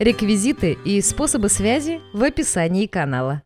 Реквизиты и способы связи в описании канала.